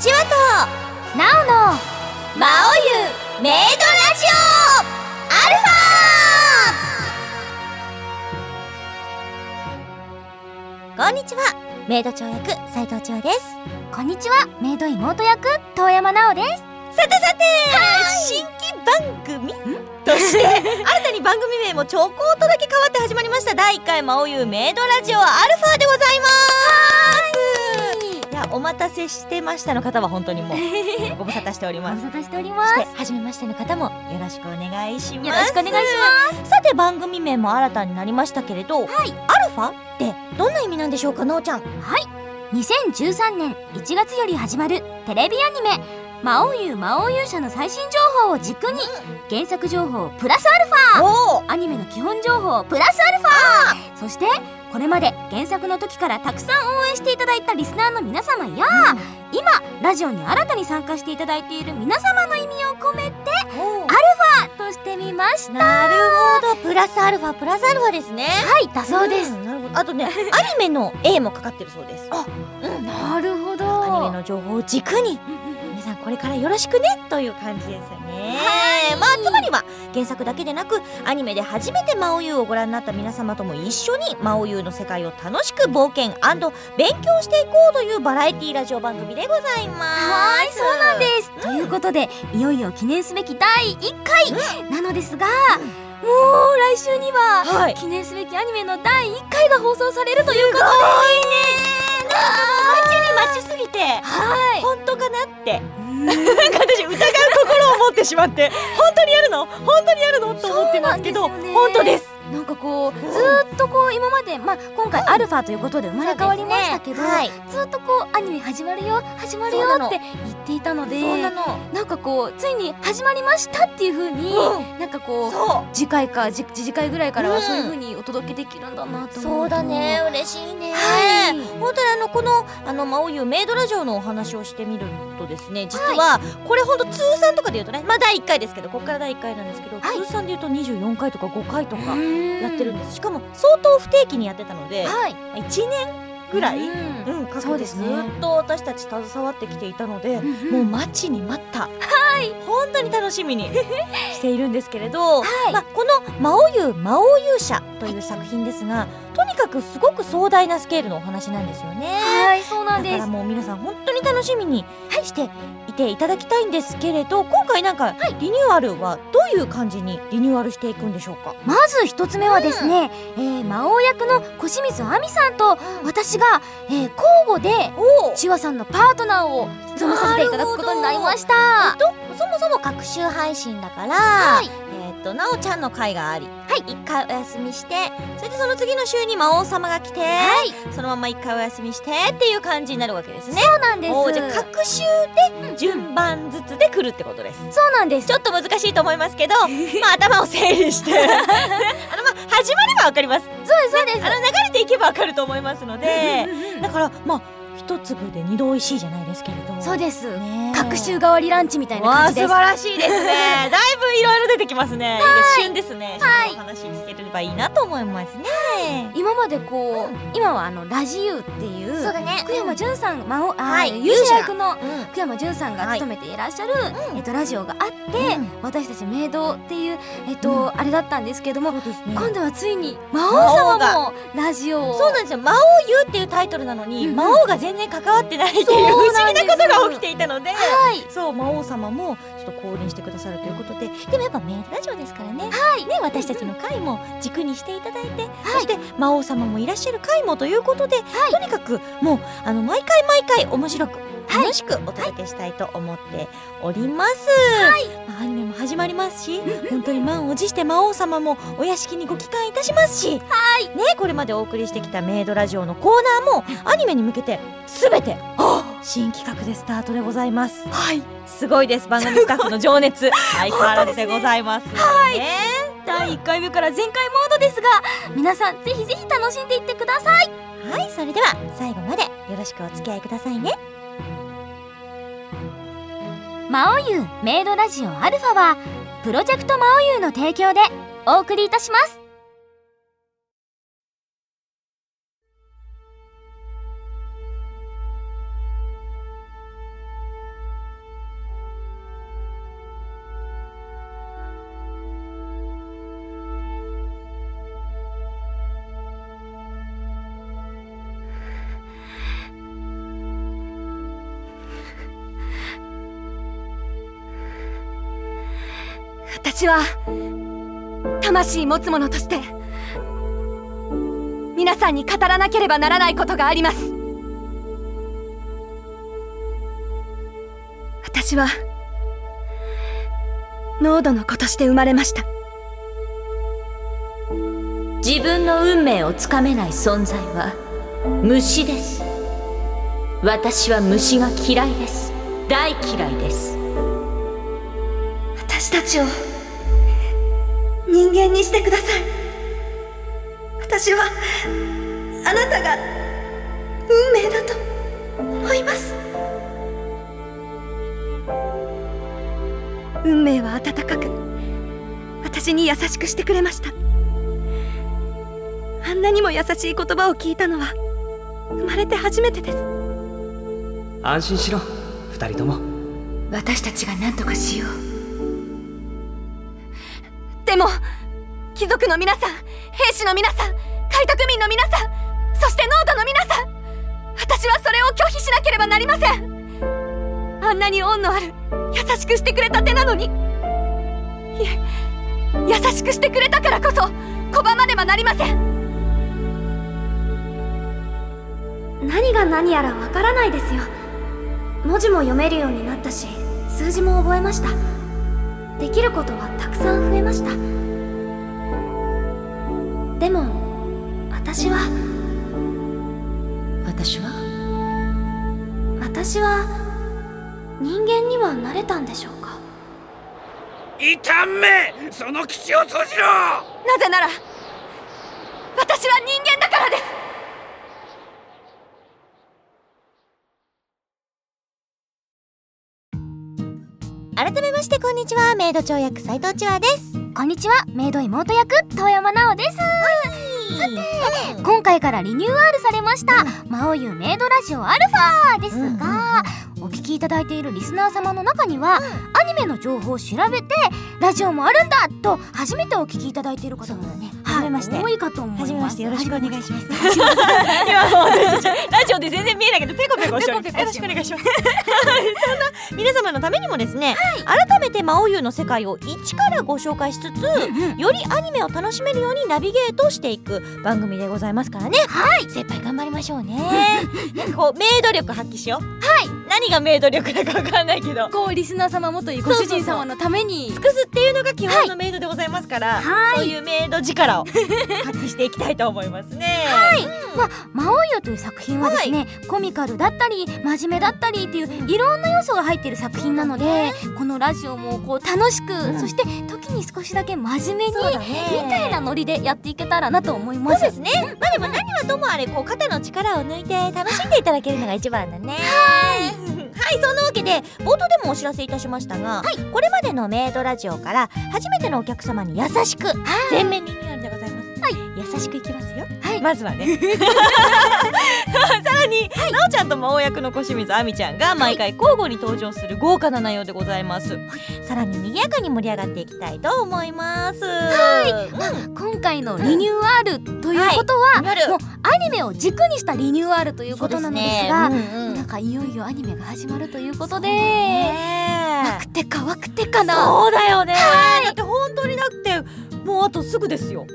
ちわとなおの魔王ゆメイドラジオアルファ。こんにちはメイド長役斉藤千和ですこんにちはメイド妹役遠山奈緒です。さてさて新規番組？として 新たに番組名もちょこっとだけ変わって始まりました。第1回魔王ゆメイドラジオアルファでございます。いやお待たせしてましたの方は本当にもうご無沙汰しております。ご無沙汰しております。初めましての方もよろしくお願いします。よろしくお願いします。さて番組名も新たになりましたけれど、はい。アルファってどんな意味なんでしょうかのうちゃん。2013年1月より始まるテレビアニメ「魔王優魔王勇者」の最新情報を軸に原作情報プラスアルファ。アニメの基本情報プラスアルファ。そしてこれまで原作の時からたくさん応援していただいたリスナーの皆様や、今ラジオに新たに参加していただいている皆様の意味を込めてとしてみました。なるほど。プラスアルファプラスアルファですね。はいだそうです、んなるほど。あとねアニメの A もかかってるそうです。あ、うん、なるほど。アニメの情報を軸に皆さんこれからよろしくねという感じですよね。はい。まあつまりは原作だけでなくアニメで初めて魔王優をご覧になった皆様とも一緒に魔王優の世界を楽しく冒険勉強していこうというバラエティラジオ番組でございます。はいそうなんです、ということでいよいよ記念すべき第1回なのですが、もう来週には、はい。記念すべきアニメの第1回が放送されるということで。待ちに待ちすぎてはい。本当かなってなんか私疑う心を持ってしまって本当にやるの？本当にやるの？と思ってますけど本当ですなんかこうずーっとこう今まで、まあ、今回アルファということで生まれ変わりましたけど、はい。ずっとこうアニメ始まるよ始まるよって言っていたのでなの。なんかこうついに始まりましたっていう風に、うなんかこうそ次回か次次次回ぐらいからうん。はそういう風にお届けできるんだなと思うと、うそうだね。嬉しいね。はい。本当にあのこのあの魔王優メイドラジオのお話をしてみるとですね実はこれ本当通算とかで言うとねまあ第1回ですけどここから第1回なんですけど、はい。通算で言うと24回とか5回とか。ややってるんです。しかも相当不定期にやってたので、はい。まあ1年ぐらい、うん。うん、かけてずそうですね。っと私たち携わってきていたので、うんもう待ちに待った、はい、本当に楽しみに しているんですけれど、はい。まあ、この「魔王優魔王勇者」という作品ですがとにかくすごく壮大なスケールのお話なんですよね。はいそうなんだからですもう皆さん本当に楽しみにしていていただきたいんですけれど今回なんかリニューアルはどういう感じにリニューアルしていくんでしょうか？まず一つ目はですね、えー魔王役の小清水亜美さんと私が、えー交互でお千和さんのパートナーを務めさせていただくことになりました。とそもそも各週配信だから、はい。えーっとなおちゃんの回があり、はい、1回お休みしてそれでその次の週に魔王様が来て、はい。そのまま1回お休みしてっていう感じになるわけですね。そうなんです。じゃあ各週で順番ずつで来るってことです。そうなんです。ちょっと難しいと思いますけど、まあ頭を整理して、あのまあ始まればわかります。そうですそうです。あの流れていけばわかると思いますので、だからまあ一粒で二度美味しいじゃないですけれど。も。そうです。ね各週替わりランチみたいな感じです。素晴らしいですね。だいぶいろいろ出てきますね、旬ですね、はい。話聞ければいいなと思いますね。今までこう、今はあのラジユーっていうそうだね。福山潤さん魔王あー、はい。勇者役のうん。福山潤さんが務めていらっしゃる、うん。えっと、ラジオがあって、うん。私たちメイドっていう、えっとあれだったんですけども、ね。今度はついに魔王様もラジオをそうなんですよ。魔王優っていうタイトルなのに、うん魔王が全然関わってないっていう不思議なことが起きていたのではいそう魔王様もちょっと降臨してくださるということででもやっぱメイドラジオですからね,、はい。ね私たちの回も軸にしていただいて、そして魔王様もいらっしゃる回もということで、とにかくもうあの毎回毎回面白くはい。楽しくお届けしたいと思っております、まあ、アニメも始まりますし本当に満を持して魔王様もお屋敷にご帰還いたしますし、ね、これまでお送りしてきたメイドラジオのコーナーもアニメに向けて全て新企画でスタートでございます。はい。すごいです。番組スタッフの情熱。相変わらずでございますはい。第1回目から全開モードですが皆さんぜひぜひ楽しんでいってください。はい。それでは最後までよろしくお付き合いくださいね。魔王優メイドラジオアルファはプロジェクト魔王優の提供でお送りいたします私は魂持つ者として皆さんに語らなければならないことがあります。私は濃度の子として生まれました。自分の運命をつかめない存在は虫です。私は虫が嫌いです。大嫌いです。私たちを人間にしてください。私はあなたが運命だと思います。運命は温かく私に優しくしてくれました。あんなにも優しい言葉を聞いたのは生まれて初めてです。安心しろ二人とも。私たちが何とかしようでも貴族の皆さん兵士の皆さん開拓民の皆さんそしてノートの皆さん私はそれを拒否しなければなりませんあんなに恩のある優しくしてくれた手なのにいえ優しくしてくれたからこそ拒まねばなりません何が何やらわからないですよ文字も読めるようになったし数字も覚えましたできることはたくさん増えました。でも私は私は？私は人間にはなれたんでしょうか？痛め！その口を閉じろ！なぜなら私は人間だからですましてこんにちは。メイド長役斉藤千和です。こんにちは。メイド妹役遠山奈緒ですさて今回からリニューアルされました「魔王優メイドラジオアルファ」ですが、お聞きいただいているリスナー様の中には、アニメの情報を調べてラジオもあるんだと初めてお聞きいただいている方もね初めまして。多いかと思います。めましてよろしくお願いします。今もうラジオで全然見えないけどペコペコしてよろしくお願いします。そんな皆様のためにもですね、改めて魔王優の世界を一からご紹介しつつ、よりアニメを楽しめるようにナビゲートしていく番組でございますからね。はい。精一杯頑張りましょうね。なんかこうメイド力発揮しよう。はい何がメイド力だかわかんないけど。こうリスナー様もというご主人様のために尽くすっていうのが基本のメイドでございますから、そういうメイド力を発揮していきたいと思いますね。はい、まあ「魔王よ」という作品はですね、コミカルだったり真面目だったりっていういろんな要素が入っている作品なのでこのラジオもこう楽しく、そして時に少しだけ真面目にみたいなノリでやっていけたらなと思います。そうですね。まあでも何はともあれこう肩の力を抜いて楽しんでいただけるのが一番だね。はい。はい、そんなわけで冒頭でもお知らせいたしましたが、これまでのメイドラジオから初めてのお客様に優しく全面リニューアルでございます。はい。優しくいきますよ。はい。まずはね。さらに、なおちゃんと魔王役の小清水亜美ちゃんが毎回交互に登場する豪華な内容でございます。さらに賑やかに盛り上がっていきたいと思います。はい。今回のリニューアルということは、なる。もうアニメを軸にしたリニューアルということなのですがね。うんうん。なんかいよいよアニメが始まるということで。ね。なくてかわくてかな。そうだよね、だって本当になくてもうあとすぐですよ。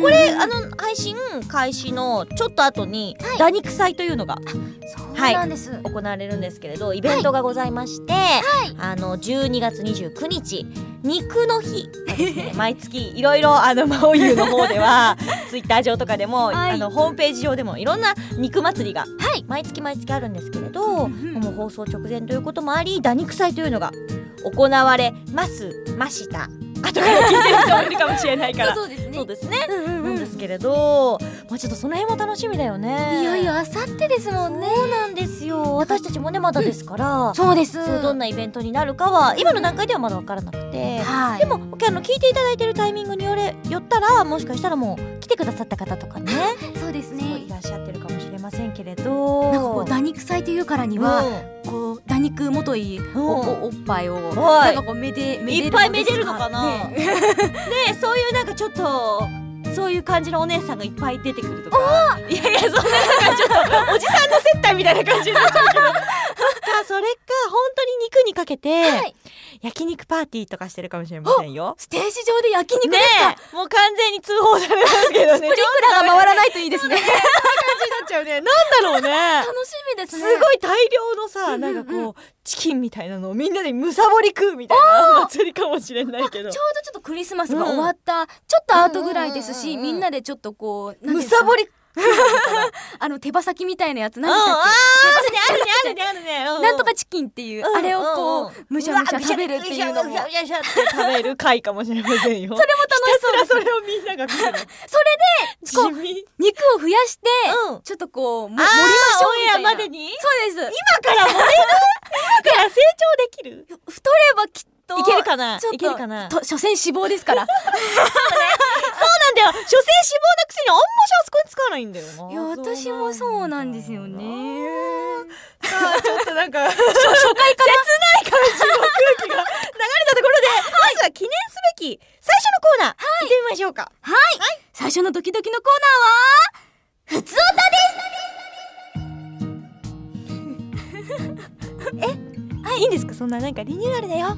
これあの配信開始のちょっと後にはい。打肉祭というのがそうなんです、行われるんですけれどイベントがございまして、あの12月29日肉の日。ね。毎月いろいろあの魔王湯の方では ツイッター上とかでも、はい。あのホームページ上でもいろんな肉祭りがはい。毎月毎月あるんですけれど、んもう放送直前ということもあり打肉祭というのが行われます。ました後から聞いてる人もいるかもしれないから。そうですね。そうですね、うんうんうん。なんですけれど、まあ、ちょっとその辺も楽しみだよね。いよいよあさってですもんねそうなんですよ。私たちもねまだですから、そうです。そうどんなイベントになるかは今の段階ではまだ分からなくて、はい。でもあの聞いていただいてるタイミングによれよったらもしかしたらもう来てくださった方とかね。そうですね。いらっしゃってるかもしれませんけれど。なんかこう打肉祭というからには、こう打肉元いおおおっぱいをはい。なんかこうめでめでるいっぱいめでるのかな？ね。ねそういうなんかちょっとそういう感じのお姉さんがいっぱい出てくるとか？いやいやそんななんかちょっとおじさんの接待みたいな感じになっちゃうけど。そっかそれか本当に肉にかけて、はい。焼肉パーティーとかしてるかもしれませんよ。ステージ上で焼肉ねですか、え。もう完全に通報されますけどねスプリンクラーが回らないといいですね。感じになっちゃうね。なんだろうね。楽しみですすねごい大量のさ、うんうんうん。なんかこうチキンみたいなのをみんなでむさぼり食うみたいな祭りかもしれないけど。ちょうどちょっとクリスマスが終わった、ちょっと後ぐらいですし、うんうんうんうん。みんなでちょっとこうむさぼり あの手羽先みたいなやつ何でしたっけ？ーあるねあるねあるねあるねなんとかチキンっていう、あれをこう、むしゃむしゃ食べるっていうのもうわぐしゃぐしゃ食べる回かもしれませんよそれも楽しそうそれをみんなが見るそれでこう肉を増やして、ちょっとこう盛りましょうみたいなまでにそうです今から盛れる今から成長できる太ればきっといけるかないけるかなと所詮脂肪ですからそうなんだよ所詮脂肪なくせにあんましあそこに使わないんだよな。いや私もそうなんですよね。さあちょっとなんか 初回から。切ない感じの空気が流れたところで、まずは記念すべき最初のコーナー、行ってみましょうか。最初のドキドキのコーナーはふつおたあいいんですか？そんななんかリニューアルだよ。あ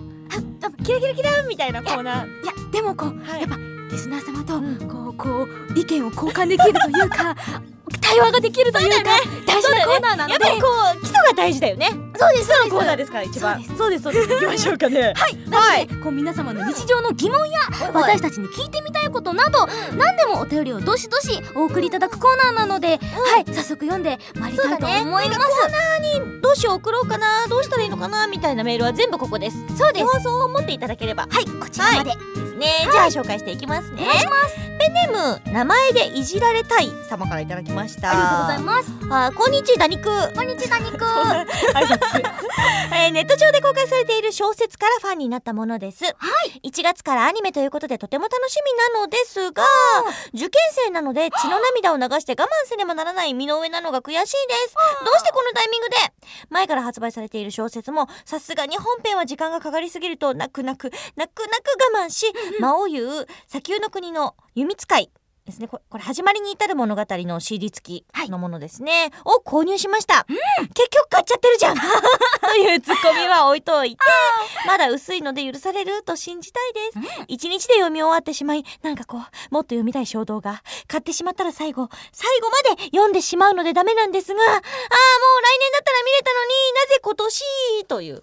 あキラキラキラみたいなコーナー。いやでもこう、はい。やっぱリスナー様と、うん。こうこう意見を交換できるというか 対話ができるというか大事なコーナーなので、やっぱりこう基礎が大事だよねそうですそうです。コーナーですから一番。そうそうですそうです。行きましょうかね。はい、なので、こう皆様の日常の疑問や私たちに聞いてみたいことなど、何でもお便りをどしどしお送りいただくコーナーなので、はい早速読んでまいりたいと思います、どうしよう送ろうかなどうしたらいいのかなみたいなメールは全部ここです。そうです。放送を持っていただければ。はいこちらまで、ですね、じゃあ紹介していきますね。お願いします。ペンネーム名前でいじられたい様からいただきました。ありがとうございます。あこんにちは肉こんにちは肉 挨拶 えーネット上で公開されている小説からファンになったものです、はい、1月からアニメということでとても楽しみなのですが受験生なので血の涙を流して我慢せねばならない身の上なのが悔しいです。どうしてこのタイミングで？前から発売されている小説もさすがに本編は時間がかかりすぎると泣く泣く泣く泣く我慢し魔王言う砂丘の国の弓使いですね。これ始まりに至る物語の CD 付きのものですね、を購入しました、結局買っちゃってるじゃん。というツッコミは置いといてまだ薄いので許されると信じたいです、一日で読み終わってしまいなんかこうもっと読みたい衝動が買ってしまったら最後最後まで読んでしまうのでダメなんですがああもう来年だったら見れたのになぜ今年？という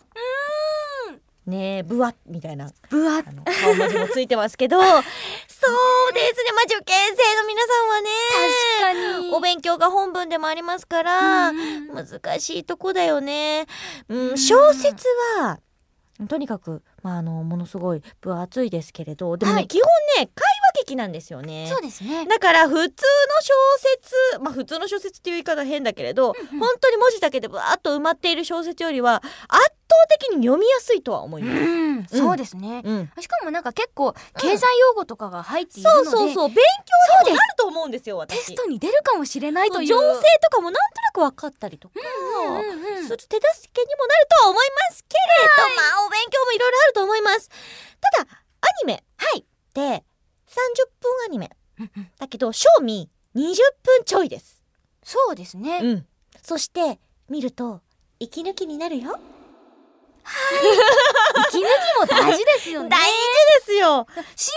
ねえブワみたいなぶわ顔文字もついてますけど そうですねまあ受験生の皆さんはね確かに。お勉強が本文でもありますから、うん難しいとこだよね。うん、小説はとにかく、まあ、あのものすごい分厚いですけれどでもね、はい。基本ね会話劇なんですよね。そうですね。だから普通の小説まあ普通の小説っていう言い方は変だけれど、うんうん。本当に文字だけでぶわーっと埋まっている小説よりは圧倒的に読みやすいとは思います。うんそうですね、うん。しかもなんか結構経済用語とかが入っているので、そうそうそう。勉強にもなると思うんですよ私。テストに出るかもしれないという。情勢とかもなんとなく分かったりとか、うんうんうんする手助けにもなるとは思いますけれど、まあお勉強もいろいろあると思います。ただアニメはい。で30分アニメ。だけど賞味20分ちょいです。そうですね、うん。そして見ると息抜きになるよ。息抜きも大事ですよね。大事ですよ。CM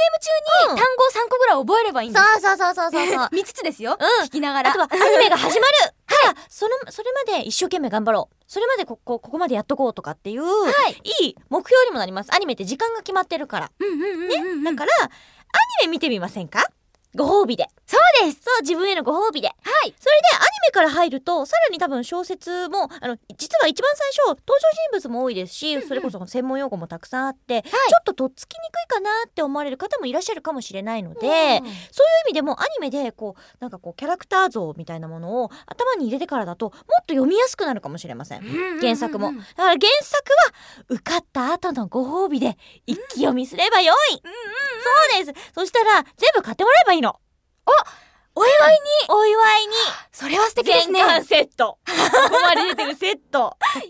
中に単語を3個ぐらい覚えればいいんです、そうそうそうそうそうそう。3つですよ、うん。聞きながら。あとはアニメが始まる。ただそのそれまで一生懸命頑張ろうそれまでここここまでやっとこうとかっていう、はい。いい目標にもなります。アニメって時間が決まってるから。うんうんうんうんうん。だからアニメ見てみませんか？ご褒美で。そうです。そう自分へのご褒美で。はい。それでアニメから入るとさらに多分小説もあの実は一番最初登場人物も多いですし、うんうん。それこそ専門用語もたくさんあって、ちょっととっつきにくいかなって思われる方もいらっしゃるかもしれないので、そういう意味でもアニメでこうなんかこうキャラクター像みたいなものを頭に入れてからだともっと読みやすくなるかもしれません。原作も。だから原作は受かった後のご褒美で一気読みすればよい、そうです。そしたら全部買ってもらえばいいあおお祝いに。お祝いに。それは素敵ですね。全巻セット。ここまで出てるセット。とか。い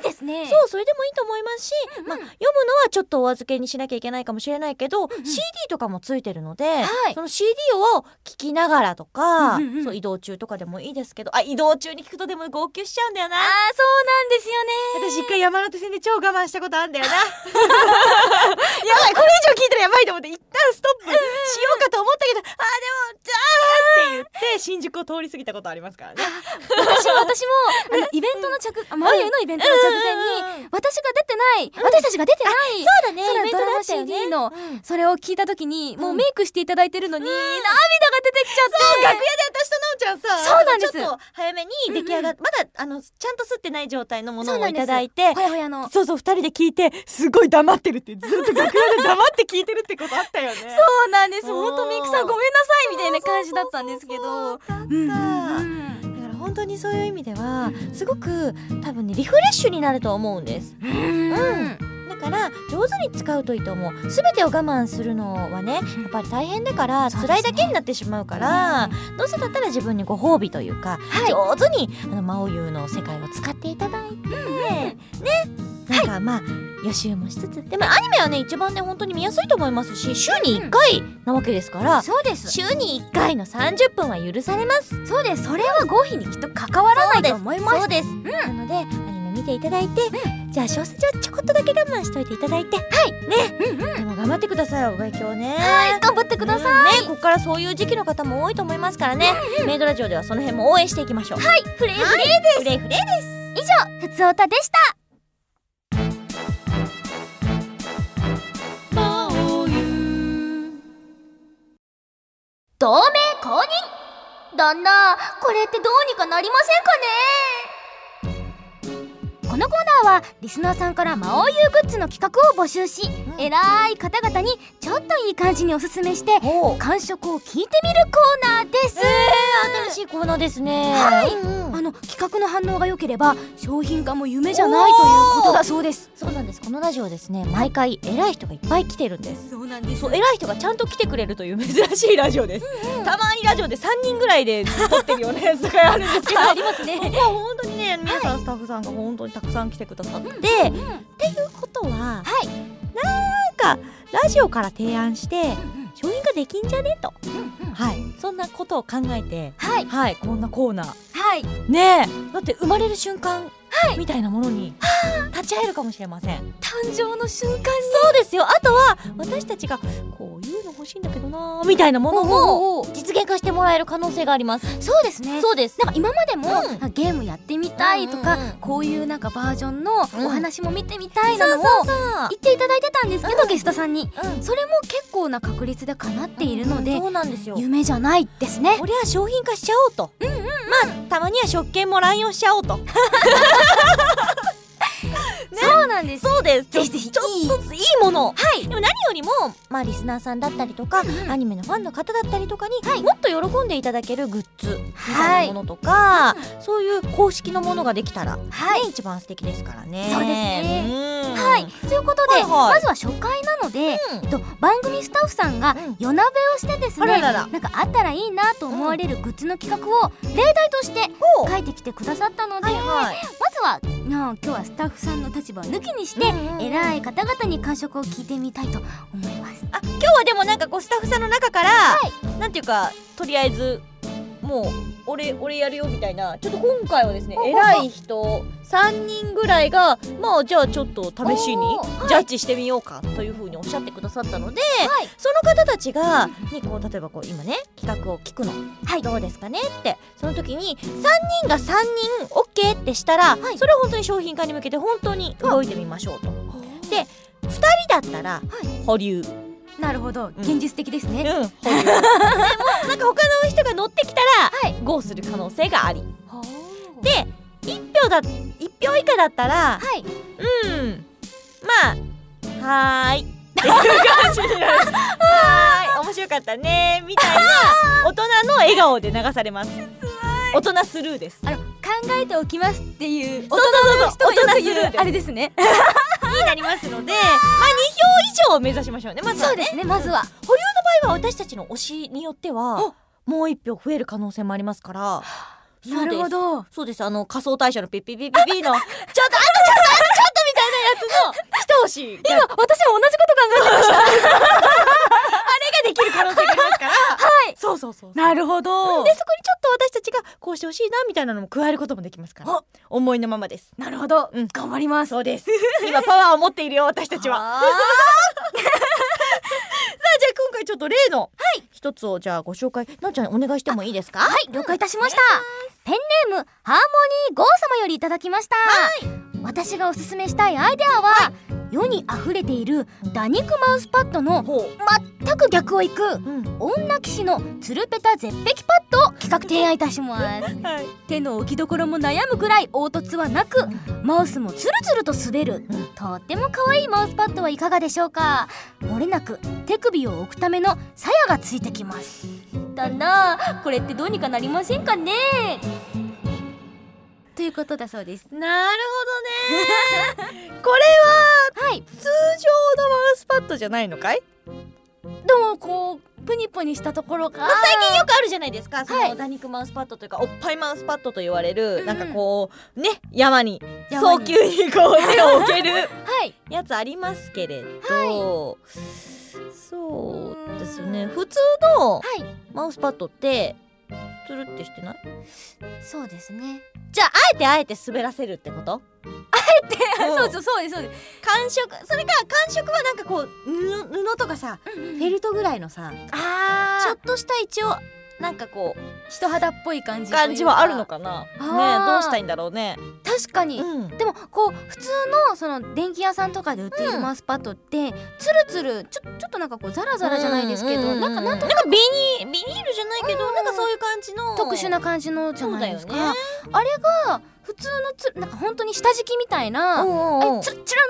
いですね。そうそれでもいいと思いますし、まあ、読むのはちょっとお預けにしなきゃいけないかもしれないけど、CD とかもついてるので、はい。その CD を聞きながらとか、うんうんうん。そう移動中とかでもいいですけどあ移動中に聞くとでも号泣しちゃうんだよな。あーそうなんですよね。私一回山手線で超我慢したことあんだよな。やばいこれ以上聞いたらやばいと思って一旦ストップしようかと思ったけどあーでもじゃあって言って新宿を通り過ぎたことありますからね。私も私もあのイベントの着あマリオのイベントの直前に私が出てない私たちが出てないそうだねそうだイベントドラマ CD のうん。それを聞いた時にもうメイクしていただいてるのに涙が出てきちゃって。楽屋で私となおちゃんさそうなんです。ちょっと早めに出来上がっ、まだあのちゃんと吸ってない状態のものをいただいてほやほやの。そうそう二人で聞いてすごい黙ってるってずっと楽屋で黙って聞いてるってことあったよね。そうなんです。本当メイクさんごめんなさいみたいな感じだったんですけど。本当にそういう意味ではすごく多分ねリフレッシュになると思うんです。うん。だから上手に使うといいと思う。全てを我慢するのはねやっぱり大変だから辛いだけになってしまうからどうせだったら自分にご褒美というか、はい。上手にあの魔王優の世界を使っていただいて、ねなんかまあ予習もしつつ。でもアニメはね一番ね本当に見やすいと思いますし週に1回なわけですから、そうです。週に1回の30分は許されます。そうです。それは合否にきっと関わらないと思います。そうです、なのでアニメ見ていただいて、じゃあ小説はちょこっとだけ我慢しといていただいて。はい。ね、でも頑張ってくださいお勉強ね。はい。頑張ってください。うんね。ここからそういう時期の方も多いと思いますからね、メイドラジオではその辺も応援していきましょう。はい。フレーフレーフレフレ以上ふつおたでした同盟公認。旦那これってどうにかなりませんかね？このコーナーはリスナーさんから魔王優グッズの企画を募集し、偉い方々にちょっといい感じにおすすめして感触を聞いてみるコーナーです、新しいコーナーですね。はい。うんうん。あの企画の反応が良ければ商品化も夢じゃないということだそうです。そうなんです。このラジオですね毎回偉い人がいっぱい来てるんです。そうなんです。偉い人がちゃんと来てくれるという珍しいラジオです、たまにラジオで3人ぐらいで撮ってるようなやつとかあるんですけど。ありますね。まあ本当にね皆さんスタッフさんが本当にたくさん来てくださって、っていうことははい。なんかラジオから提案して商品化できんじゃねと、はい。そんなことを考えてはい。はい。こんなコーナー。はい。ねえ。だって生まれる瞬間、みたいなものに立ち会えるかもしれません。誕生の瞬間に。そうですよ。あとは私たちがこうしいんだけどなみたいなものもおうおう実現化してもらえる可能性があります。そうですね。そうです。なんか今までも、うん。あゲームやってみたいとか、うんうんうん。こういうなんかバージョンのうん。お話も見てみたいなのを言っていただいてたんですけど、ゲストさんに。そう、うん。それも結構な確率で叶っているので、そうなんですよ。夢じゃないですね。これは商品化しちゃおうと、まあたまには食券も乱用しちゃおうと そうなんです。そうです。ぜひぜひ。ちょっとずついいもの。はい。でも何よりもまあリスナーさんだったりとか、んアニメのファンの方だったりとかに、もっと喜んでいただけるグッズみたはいいなものとか、そういう公式のものができたら、はい。ね一番素敵ですからね。そうですね。うん。はい。ということで、はいはい。まずは初回なので、うん。えっと、番組スタッフさんがうん。夜鍋をしてですね、あららら。なんかあったらいいなと思われるグッズの企画を例題として書いてきてくださったので、はいはい。まずは今日はスタッフさんの立場を抜きにして、偉い方々に感触を聞いてみたいと思います。あ今日はでもなんかこうスタッフさんの中から、なんていうかとりあえずもう俺俺やるよみたいな。ちょっと今回はですね偉い人3人ぐらいがまあじゃあちょっと試しにジャッジしてみようかというふうにおっしゃってくださったので、はい。その方たちがにこう例えばこう今ね企画を聞くの、はい。どうですかねって。その時に3人が3人 OK ってしたら、はい。それは本当に商品化に向けて本当に動いてみましょうと。で2人だったら保留。なるほど、現実的ですね。うん、保留でもなんか他の人が乗ってきたら、はい。ゴーする可能性があり。で、で1票だ1票以下だったらはい、うんまあはーい。っていう感じになる。はーい。面白かったねみたいな 大人の笑顔で流されます。大人スルーです。あの考えておきますっていうそうそうそうそう。人がよく言うあれですね。になりますので まあ2票以上を目指しましょうね。まずはねそうですね、まずは。保留の場合は私たちの推しによってはもう一票増える可能性もありますから。なるほど。そうです。あの仮想大社のピッピッピッピッピの。ちょっとあとちょっとあとちょっとの一押し。が今私も同じこと考えてました。あれができる可能性がありますから。はい。そうそうそうなるほど。でそこにちょっと私たちがこうしてほしいなみたいなのも加えることもできますから。思いのままです。なるほど、うん。頑張ります。そうです。今パワーを持っているよ私たちは。さあじゃあ今回ちょっと例の一つをじゃあご紹介。なおちゃんお願いしてもいいですか？はい。了解いたしました。ペンネームハーモニーゴー様よりいただきました私がおすすめしたいアイデアは、世に溢れているダニクマウスパッドの全く逆をいくうん。女騎士のつるペタ絶壁パッドを企画提案いたします。はい。手の置きどころも悩むくらい凹凸はなくマウスもツルツルと滑るん。とっても可愛いマウスパッドはいかがでしょうか。漏れなく手首を置くための鞘がついてきます。だなこれってどうにかなりませんかねということだそうです。なるほどね。これははい。通常のマウスパッドじゃないのかい？でもこうプニプニしたところが最近よくあるじゃないですか。そはい。のダニクマウスパッドというかおっぱいマウスパッドと言われる、うんなんかこうね山に早急にこう 手を置けるはい。やつありますけれど、そうですね。普通のはい。マウスパッドってつるってしてない？そうですねじゃああえてあえて滑らせるってこと？そうそうそうですそうです。感触それか感触はなんかこう布布とかさフェルトぐらいのさあちょっとした一応なんかこう人肌っぽい感じ感じはあるのかな。ねどうしたいんだろうね。確かに、うん。でもこう普通のその電気屋さんとかで売っているうんマウスパッドって、つるつるちょちょっとなんかこうザラザラじゃないですけど、なんかなんとななんかビニビニールじゃないけど、うん。なんかそういう感じの。く特殊な感じのじゃないですか、ね。あれが普通のつなんか本当に下敷きみたいな、うんうつちら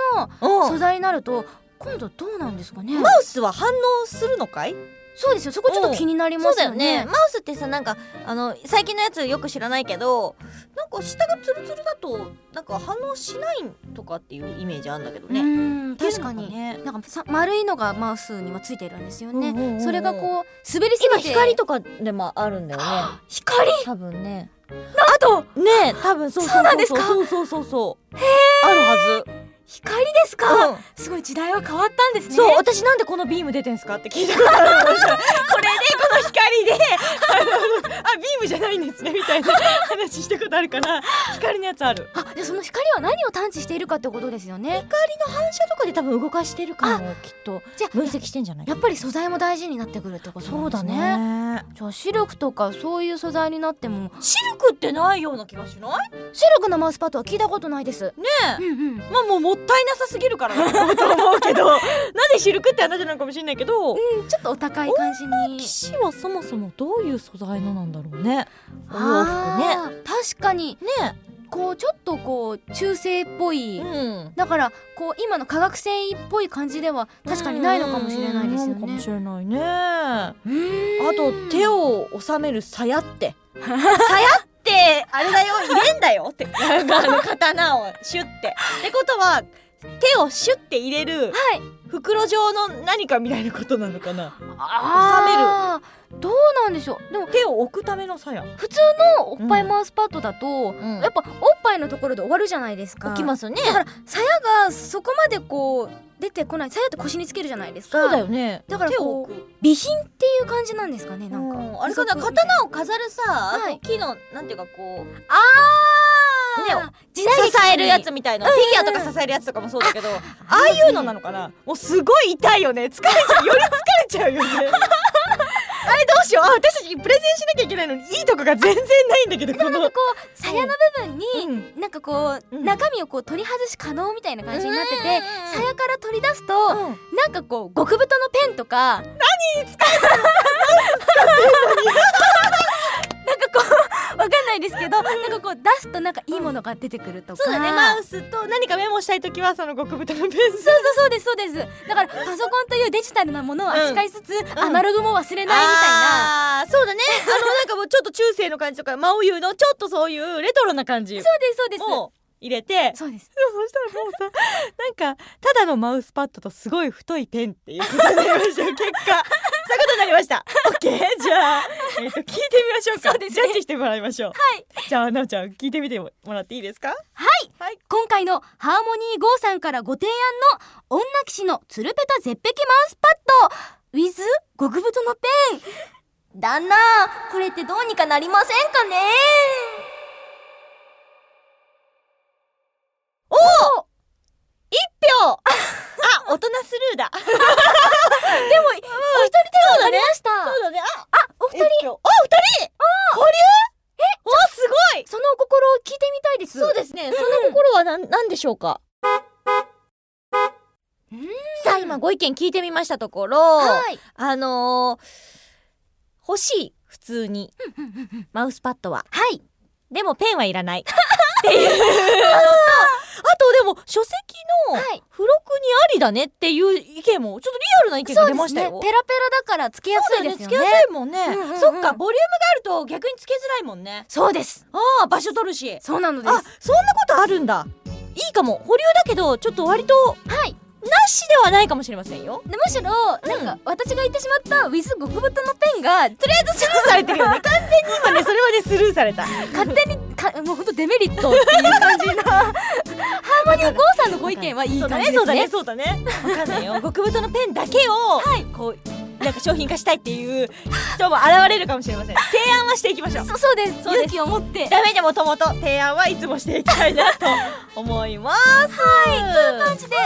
うん。の素材になると今度どうなんですかね。マウスは反応するのかい？そうですよ。そこちょっと気になりそうますよね。ね。マウスってさなんかあの最近のやつよく知らないけどなんか下がツルツルだとなんか反応しないとかっていうイメージあるんだけどうね、確かに。ねなんかさ丸いのがマウスにはついてるんですよね、うんうんうんうん。それがこう滑りす今ぎて光とかでもあるんだよね。光？多分ね。あとね多分そうそうそうなんですか？そうそうそうそうあるはず光ですか、うん。すごい時代は変わったんですね。そう私なんでこのビーム出てんすかって聞いた これでこの光であビームじゃないんですねみたいな 話したことあるから光のやつある。あじゃあその光は何を探知しているかってことですよね。光の反射とかで多分動かしてるからきっと。じゃあ分析してんじゃない？やっぱり素材も大事になってくるってことなんですね。ね。じゃあシルクとかそういう素材になっても。シルクってないような気がしない？シルクのマウスパッドは聞いたことないです。ねえ。うんうん。まあもうもったいなさすぎるからだ と思うけど。なぜシルクって話なのかもしれないけど。うんちょっとお高い感じに。騎士はそもそもどういう素材のなんだろうね。お洋服ね。確かに。ね。こうちょっとこう中性っぽい、うん。だからこう今の化学繊維っぽい感じでは確かにないのかもしれないですようん。かもねしれないね。あと手を収める鞘って。鞘ってあれだよ入れんだよって。あの刀をシュッて。ってことは手をシュッて入れるはい。袋状の何かみたいなことなのかな？あー。どうなんでしょう。でも手を置くための鞘普通のおっぱいマウスパッドだと、ん。やっぱおっぱいのところで終わるじゃないですか。置きますね。だから鞘がそこまでこう出てこない。鞘って腰につけるじゃないですか。そうだよね。だから手をこう置く。備品っていう感じなんですかね。なんか。うん。あれかな？刀を飾るさ、はい。木のなんていうかこう。あー。ね時代劇支えるやつみたいな、フィギュアとか支えるやつとかもそうだけどああいうのなのかな？もうすごい痛いよね。疲れちゃう。より疲れちゃうよね。あれどうしよう？あ私たちプレゼンしなきゃいけないのにいいとこが全然ないんだけどこのこう鞘の部分に、うん。なんかこう、うん。中身をこう取り外し可能みたいな感じになっててうん。うんうん鞘から取り出すと、うん。なんかこう極太のペンとか。何に使うなんかこうわかんないですけどなんかこう出すとなんかいいものが出てくるとか、そうだね。マウスと何かメモしたい時はその極太のペンそうそうそうですそうです。だからパソコンというデジタルなものを扱いつつ、アナログも忘れないみたいな、あーそうだね。あのなんかもうちょっと中世の感じとか真央優のちょっとそういうレトロな感じ。そうですそうです。を入れてそうです。そしたらもうさなんかただのマウスパッドとすごい太いペンっていうことになりましたよ結果。そういうことになりました。オッケーじゃあ、えっと聞いてみましょうか。そうですね。ジャッジしてもらいましょう。はい。じゃあなおちゃん聞いてみてもらっていいですか？今回のハーモニー GO さんからご提案の女騎士のつるペタ絶壁マウスパッド。With 極太のペン。旦那これってどうにかなりませんかね？一票。あ大人スルーだ。でもお一人ではなりました。そうだね。ああお二人。一票。あ二人。保留えおすごい。そのお心を聞いてみたいです。そうですね、その心は何なんでしょうか？さあ今ご意見聞いてみましたところ、はい。あのー欲しい普通にマウスパッドは。はい。でもペンはいらない。っていうでも書籍のはい。付録にありだねっていう意見もちょっとリアルな意見が出ましたよ、ペラペラだからつけやすいですよね。つけやすいもんね、うんうんうん。そっかボリュームがあると逆につけづらいもんね。そうです。ああ場所取るし。そうなのであそんなことあるんだ。いいかも。保留だけどちょっと割とはい。なしではないかもしれませんよ。でむしろなんか私が言ってしまった with 極太のペンがとりあえずスルーされてるよね。完全に今ねそれはねスルーされた。勝手にか もうほんとデメリットっていう感じな。ハーモニー GO さんのご意見はいい感じですそうだね。ねそうだねそうだね。わかんないよ。極太のペンだけを、こうなんか商品化したいっていう人も現れるかもしれません。提案はしていきましょう。そそうです。そうです。勇気を持って。ダメでもともと提案はいつもしていきたいなと思います。はい。という感じで、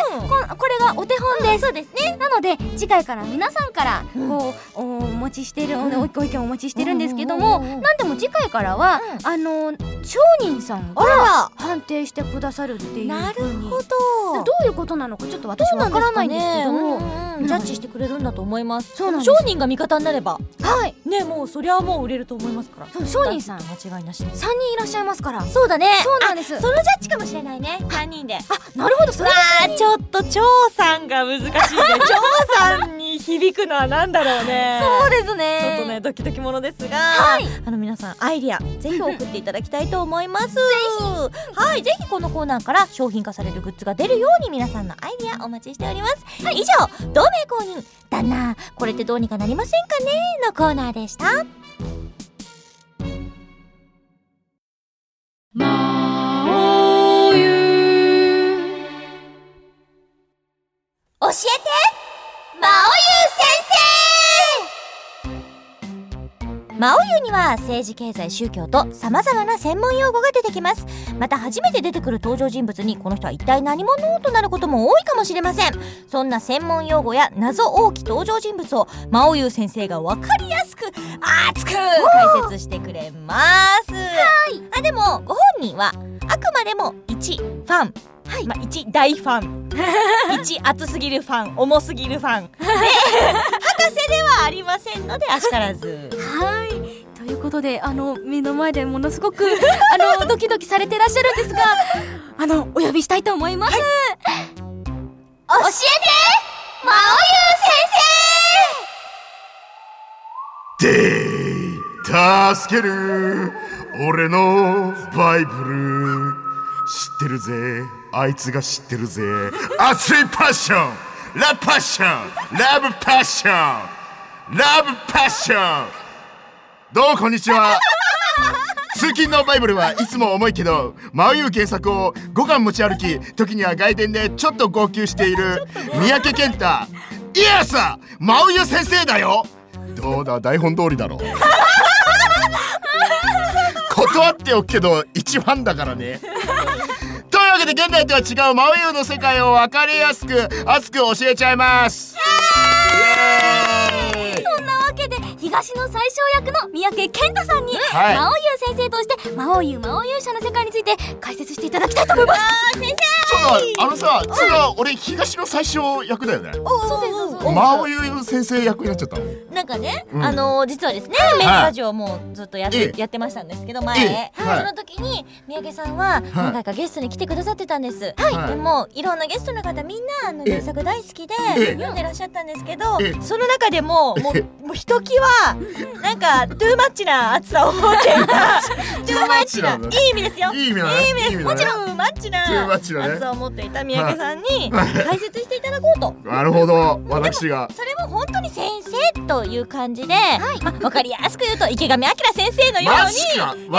ここれがお手本です。そうですね。なので次回から皆さんからこう、おお持ちしてる、おご意見をお持ちしてるんですけども、うんうんうんうん。なんでも次回からは、うあの商人さんあがら。判定してくださるっていうなるほど。どういうことなのかちょっと私わからないんですけどうんうんうんジャッジしてくれるんだと思いますそうなんです商人が味方になれば。はい。ねもうそりゃもう売れると思いますから。そう商人さん。間違いなしです3人いらっしゃいますから。そうだね。そうなんです。あそのジャッジかもしれないね。3人で。あなるほど。それわあちょっと張さんが難しいね。張さんに響くのはなんだろうね。そうですちょっねとねドキドキものですが、はい。あの皆さんアイディアぜひ送っていただきたいと思います。ぜひ。はい。ぜひこのコーナーから商品化されるグッズが出るように皆さんのアイディアお待ちしております。以上同盟公認旦那これってどうにかなりませんかね？のコーナーでした。教えて。魔王優先生魔王優には政治経済宗教と様々な専門用語が出てきます。また初めて出てくる登場人物にこの人は一体何者となることも多いかもしれません。そんな専門用語や謎多き登場人物を魔王優先生が分かりやすく熱く解説してくれます。はい。あでもご本人はあくまでも一ファン。はい、まあ、一大ファン一熱すぎるファン重すぎるファン。で博士ではありませんのであしからず。はい。ということであの目の前でものすごく あのドキドキされてらっしゃるんですがあのお呼びしたいと思います、教えて魔王優で助ける俺のバイブル。知ってるぜあいつが知ってるぜ。熱いパッション。ラブパッション。ラブパッション。ラブパッション。どうもこんにちは。通勤のバイブルはいつも重いけど真冬原作を5巻持ち歩き時には外伝でちょっと号泣している三宅健太。いやさ真冬先生だよ。どうだ？台本通りだろ。断っておくけど一ファンだからねで現代とは違う真冬の世界を分かりやすく熱く教えちゃいます。イエーイ。東の最小役の三宅健太さんに、はい。魔王優先生として魔王優魔王勇者の世界について解説していただきたいと思います。ちょっと待ってあのさ次は俺東の最小役だよね。そうですそうです魔王優先生役になっちゃったなんかね、うん。あのー実はですねメインラジオをもうずっとやって,、ええ。やってましたんですけど前、ええ。はい。その時に三宅さんは何回かゲストに来てくださってたんです、はい。でもいろんなゲストの方みんなあのええ。原作大好きでええ。読んでらっしゃったんですけど、ええ。その中でももうもうひときわなんかトゥーマッチな熱さを持っていた。トゥーマッチないい意味ですよ。いい意味ですね。もちろんマッチなトゥーマッチだね。熱さを持っていた三宅さんに解説していただこうと。なるほど。私が。それも本当に先生という感じで、まあ、わかりやすく言うと池上彰先生のよマう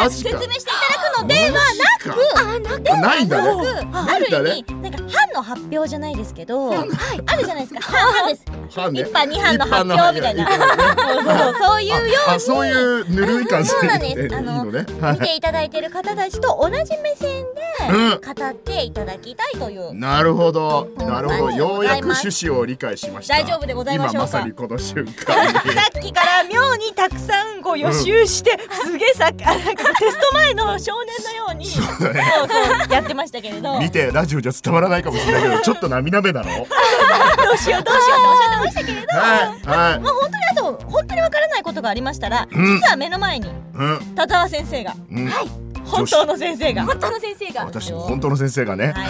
に説明していただくのではなくあないんくある意味なんか班の発表じゃないですけど、あるじゃないですか。班班です。班ね。一班二班の発表みたいな そうそうそうそういうように。あそういうぬるい感じ。で いいあののね。はい。見ていただいている方たちと同じ目線うん。で語っていただきたいという、なるほど。うんなるほど。はいようやく趣旨を理解しました。大丈夫でございましょうか。今まさにこの瞬間。に さっきから妙にたくさんこう予習して、すげえさ あなんかテスト前の少年のようにそうそうやってましたけれど。どう見てラジオじゃ伝わらないかもしれないけどちょっと涙目なの？はいしようどうしようっておっしゃってましたけれど。はい。まあ本当に本当にわからないことがありましたら、うん。実は目の前にうん。田沢先生が。うん。本当の先生が。本当の先生が。私の本当の先生がね。はい。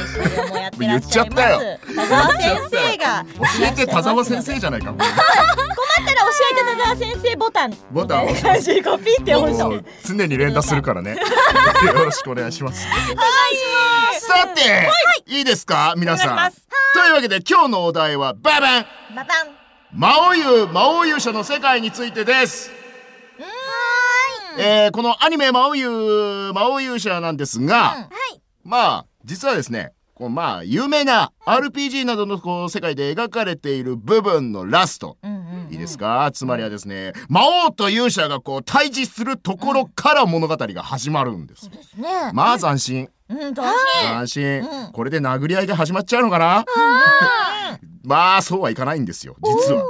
もうやってらっしゃいます。言っちゃったよ。田沢先生が。教えて田沢先生じゃないか。困ったら教えて田沢先生ボタン。ボタンを。押し感じこうピッて押し常に連打するからね。よろしくお願いします。さて、い、いですか？皆さん。というわけで今日のお題はババン。ババン魔王優魔王勇者の世界についてです。えー、このアニメ魔王優魔王勇者なんですが、まあ実はですねこうまあ有名な RPG などのこう世界で描かれている部分のラスト、うんうんいいですか？つまりはですね魔王と勇者がこう対峙するところから物語が始まるんです、ですね。まず安心うん楽しい安心、うん。これで殴り合いが始まっちゃうのかな？まあそうはいかないんですよ実は。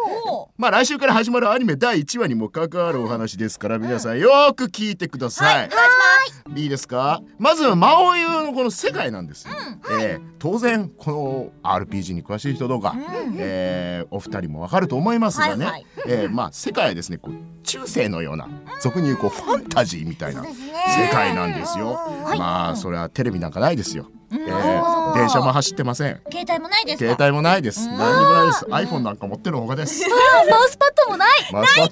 まあ来週から始まるアニメ第1話にも関わるお話ですから皆さんよーく聞いてください、いしいいですか？まず魔王優のこの世界なんですよ、えー当然この RPG に詳しい人とか、えーお二人もわかると思いますがね、はいはい。えーまあ世界はですねこう中世のような俗に言うこうファンタジーみたいな世界なんですよ、まあそれはテレビなんかないですよ、えー電車も走ってません。携帯もないですか？携帯もないです。何にもないです。iPhone なんか持ってる方がです。マウスパッドもない。ない。残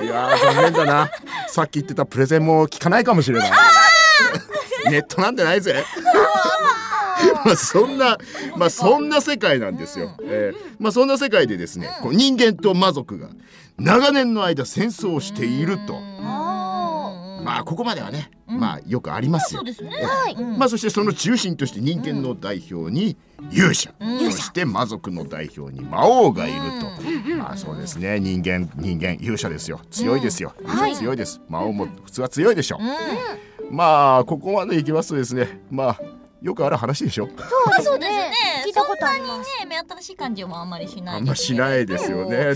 念いやー残念だな。さっき言ってたプレゼンも聞かないかもしれない。ネットなんてないぜ。まあそんなまあそんな世界なんですよ、えーまあそんな世界でですねこう人間と魔族が長年の間戦争をしているとまあここまではねまあよくありますよ。そうですね。えーまあそしてその中心として人間の代表に勇者、そして魔族の代表に魔王がいると、まあそうですね。人間人間勇者ですよ。強いですよ、勇者強いです。魔王も普通は強いでしょう、まあここまでいきますとですね。まあよくある話でしょ？そうですね。聞いたことあります。そんなにね目新しい感じもあんまりしないあんましないですよね。ででも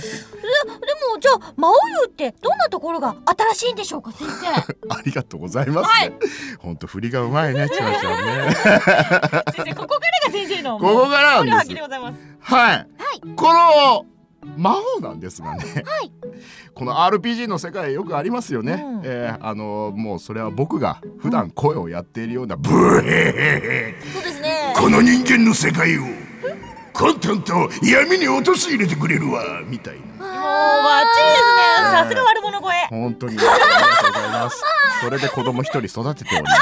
じゃあ魔王優ってどんなところが新しいんでしょうか先生。ありがとうございますね、ほんと振りがうまいねちわちゃんね先生ここからが先生のここからこれはっなんですきりございます。はい、この魔王なんですがね、この RPG の世界よくありますよね、うん。えーあのもうそれは僕が普段声をやっているようなブーヘヘヘ。そうですね。この人間の世界を混沌と闇に陥れてくれるわみたいな。もうバッチリですね。さすが悪者声。本当に。ありがとうございます。それで子供一人育てております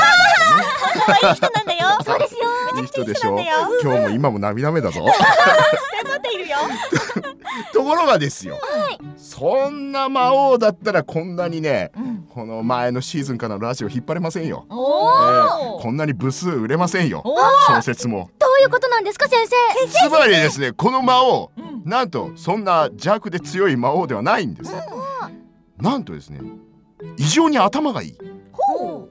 可愛い人なんだよ。そうですよ。いい人でしょ？今日も今も涙目だぞ。頑張っているよ ところがですよ、そんな魔王だったらこんなにね、ん。この前のシーズンからのラジオ引っ張れませんよ、おえおーこんなに部数売れませんよ。お小説も。どういうことなんですか先生？つまりですねこの魔王、なんとそんな邪悪で強い魔王ではないんです、なんとですね異常に頭がいい。ほ